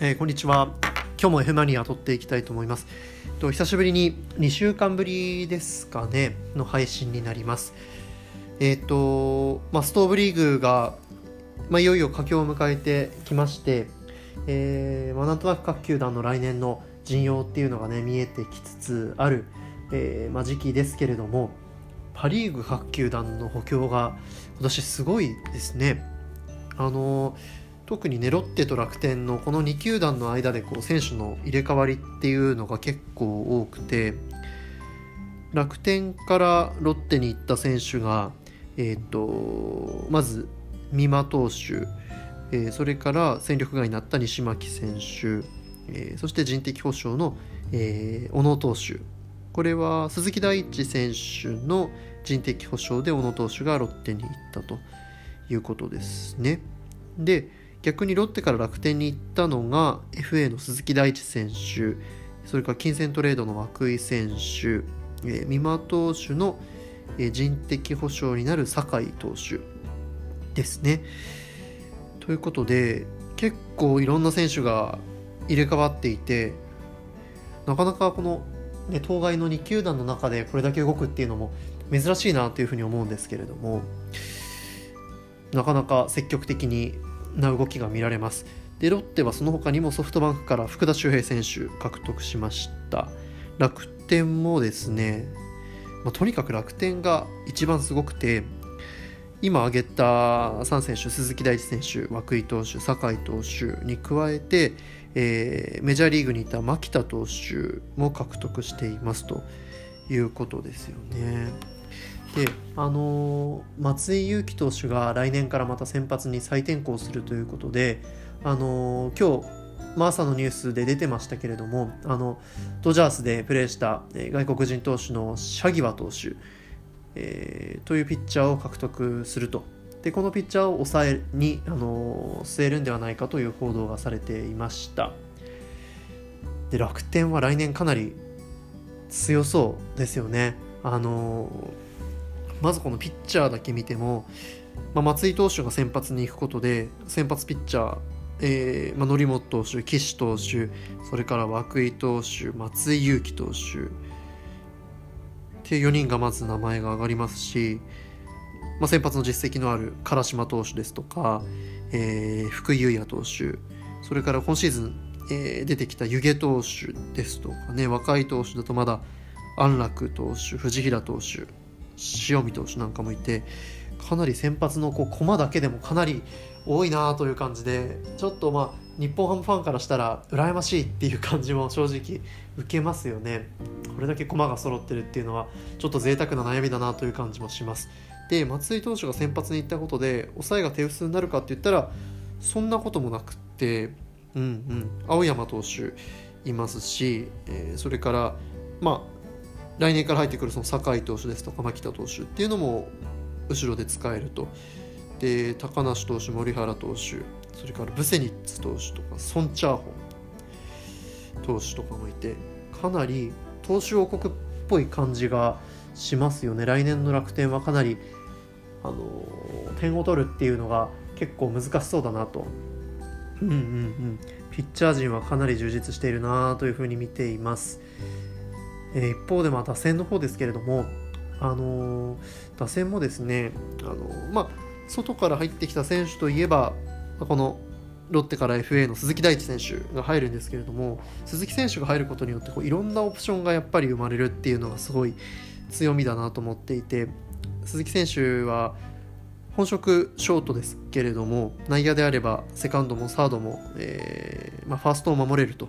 えー、こんにちは。今日も F マニア撮っていきたいと思います。と久しぶりに2週間ぶりですかね、の配信になります。えっ、と、まあ、ストーブリーグが、まあ、いよいよ佳境を迎えてきまして、えーまあ、なんとなく各球団の来年の陣容っていうのがね、見えてきつつある、えまあ、時期ですけれども、パ・リーグ各球団の補強が今年すごいですね。あのー特にねロッテと楽天のこの2球団の間でこう選手の入れ替わりっていうのが結構多くて楽天からロッテに行った選手が、えーと、まず美馬投手、えー、それから戦力外になった西巻選手、えー、そして人的保障の、えー、小野投手これは鈴木大地選手の人的保障で小野投手がロッテに行ったということですね。で、逆にロッテから楽天に行ったのが FA の鈴木大地選手それから金銭トレードの涌井選手、えー、美馬投手の、えー、人的保障になる酒井投手ですね。ということで結構いろんな選手が入れ替わっていてなかなかこの、ね、当該の2球団の中でこれだけ動くっていうのも珍しいなというふうに思うんですけれどもなかなか積極的にな動きが見られます。でロッテはその他にもソフトバンクから福田周平選手獲得しました。楽天もですね、まあ、とにかく楽天が一番すごくて、今挙げた3選手、鈴木大地選手、涌井投手、酒井投手に加えて、えー、メジャーリーグにいた牧田投手も獲得していますということですよね。あの松井裕樹投手が来年からまた先発に再転向するということで、あの今日、ま、朝のニュースで出てましたけれどもあのドジャースでプレーした、外国人投手のシャギワ投手、えー、というピッチャーを獲得すると。でこのピッチャーを抑えに、あの据えるんではないかという報道がされていました。で楽天は来年かなり強そうですよね。あのまずこのピッチャーだけ見ても、まあ、松井投手が先発に行くことで先発ピッチャー、えーまあ、則本投手岸投手それから涌井投手松井裕樹投手っていう4人がまず名前が挙がりますし、まあ、先発の実績のある唐島投手ですとか、えー、福井優也投手それから今シーズン、えー、出てきた湯気投手ですとかね若い投手だとまだ安楽投手藤平投手塩見投手なんかもいてかなり先発のこう駒だけでもかなり多いなという感じでちょっとまあ日本ハムファンからしたら羨ましいっていう感じも正直受けますよね。これだけ駒が揃ってるっていうのはちょっと贅沢な悩みだなという感じもします。で松井投手が先発に行ったことで抑えが手薄になるかって言ったらそんなこともなくってうんうん。青山投手いますし、えー、それからまあ来年から入ってくるその酒井投手ですとか牧田投手っていうのも後ろで使えるとで高梨投手森原投手それからブセニッツ投手とかソン・チャーホン投手とかもいてかなり投手王国っぽい感じがしますよね来年の楽天はかなりあの点を取るっていうのが結構難しそうだなとうんうんうんピッチャー陣はかなり充実しているなというふうに見ています。え、一方でまあ打線の方ですけれども、あの、打線もですね、あの、まあ、外から入ってきた選手といえば、このロッテから FA の鈴木大地選手が入るんですけれども鈴木選手が入ることによってこういろんなオプションがやっぱり生まれるっていうのがすごい強みだなと思っていて鈴木選手は本職ショートですけれども内野であればセカンドもサードも、えーまあ、ファーストを守れると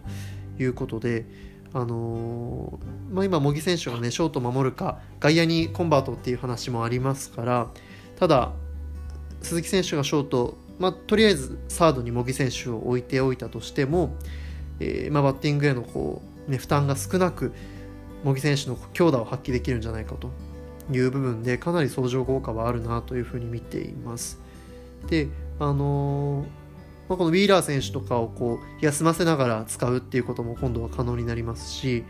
いうことであのー、まあ、今、茂木選手がね、ショート守るか、外野にコンバートっていう話もありますから、ただ、鈴木選手がショート、まあ、とりあえずサードに茂木選手を置いておいたとしても、えー、まあ、バッティングへのこう、ね、負担が少なく、茂木選手の強打を発揮できるんじゃないかという部分で、かなり相乗効果はあるなというふうに見ています。で、あのーまあ、このウィーラー選手とかをこう休ませながら使うっていうことも今度は可能になりますし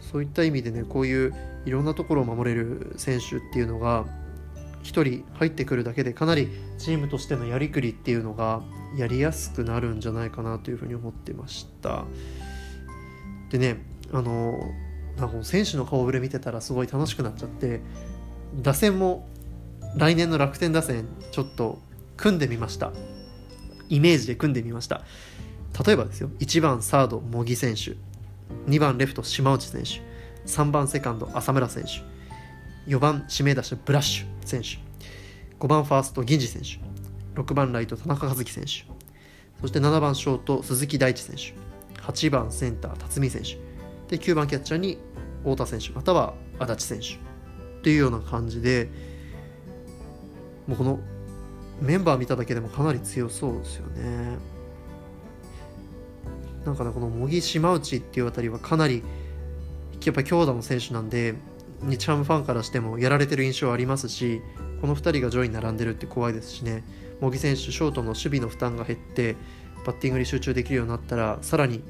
そういった意味でねこういういろんなところを守れる選手っていうのが1人入ってくるだけでかなりチームとしてのやりくりっていうのがやりやすくなるんじゃないかなというふうに思ってました。でねあのなんか選手の顔ぶれ見てたらすごい楽しくなっちゃって打線も来年の楽天打線ちょっと組んでみました。イメージで組んでみました。例えばですよ1番サード茂木選手。2番レフト島内選手。3番セカンド浅村選手。4番指名打者ブラッシュ選手。5番ファースト銀次選手。6番ライト田中和樹選手。そして7番ショート鈴木大地選手。8番センター辰巳選手。で9番キャッチャーに太田選手。または足立選手。っていうような感じでもうこのメンバー見ただけでもかなり強そうですよね。なんかねこの茂木島内っていうあたりはかなりやっぱ強打の選手なんで日ハムファンからしてもやられてる印象ありますしこの2人が上位に並んでるって怖いですしね。茂木選手ショートの守備の負担が減ってバッティングに集中できるようになったらさらに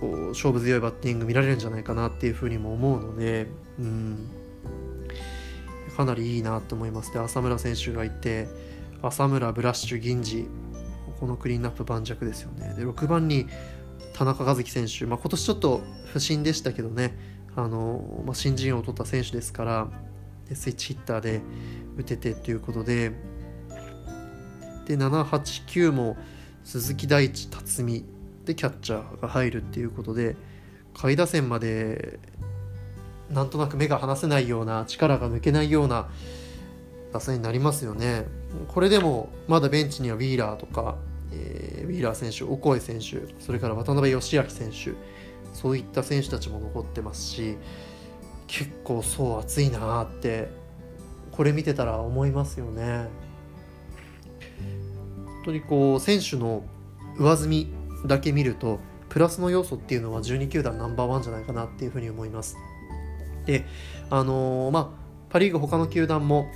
こう勝負強いバッティング見られるんじゃないかなっていうふうにも思うので、うん、かなりいいなと思います。で浅村選手がいて浅村ブラッシュ銀次このクリーンナップ盤石ですよね。で6番に田中和樹選手、まあ、今年ちょっと不振でしたけどね。あの、まあ、新人王を取った選手ですからスイッチヒッターで打ててということで。で789も鈴木大地辰巳でキャッチャーが入るっていうことで下位打線までなんとなく目が離せないような力が抜けないような打線になりますよね。これでもまだベンチにはウィーラーとか、えー、ウィーラー選手、オコエ選手、それから渡辺義明選手、そういった選手たちも残ってますし、結構そう熱いなってこれ見てたら思いますよね。本当にこう選手の上積みだけ見るとプラスの要素っていうのは12球団ナンバーワンじゃないかなっていうふうに思います。であのー、まあパ・リーグ他の球団も、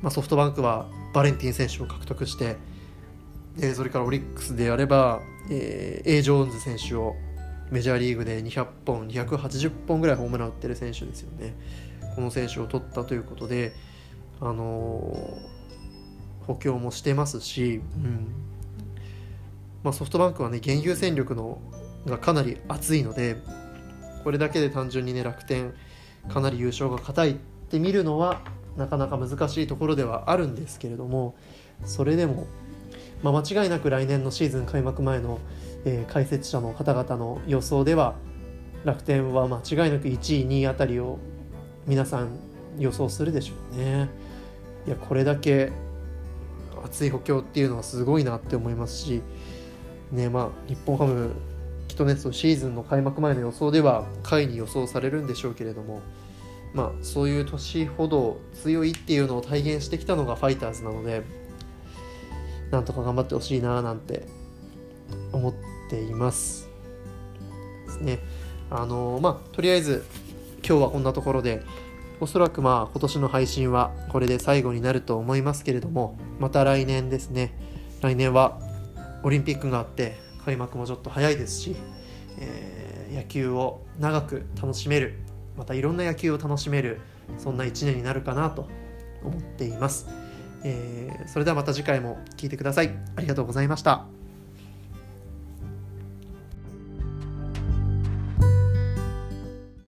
まあ、ソフトバンクはバレンティン選手を獲得してでそれからオリックスであれば、えー、A. ジョーンズ選手をメジャーリーグで200本280本ぐらいホームラン打ってる選手ですよねこの選手を取ったということであのー、補強もしてますし、うんまあ、ソフトバンクはね現有戦力のがかなり厚いのでこれだけで単純にね楽天かなり優勝が硬いって見るのはなかなか難しいところではあるんですけれどもそれでも、まあ、間違いなく来年のシーズン開幕前の、えー、解説者の方々の予想では楽天は間違いなく1位2位あたりを皆さん予想するでしょうね。いやこれだけ熱い補強っていうのはすごいなって思いますし、ねまあ、日本ハムきっとねシーズンの開幕前の予想では下位に予想されるんでしょうけれども、まあ、そういう年ほど強いっていうのを体現してきたのがファイターズなのでなんとか頑張ってほしいななんて思っています。ですね。あのまあとりあえず今日はこんなところでおそらくまあ今年の配信はこれで最後になると思いますけれどもまた来年ですね。来年はオリンピックがあって開幕もちょっと早いですし、えー、野球を長く楽しめるまたいろんな野球を楽しめるそんな1年になるかなと思っています、えー、それではまた次回も聴いてください。ありがとうございました。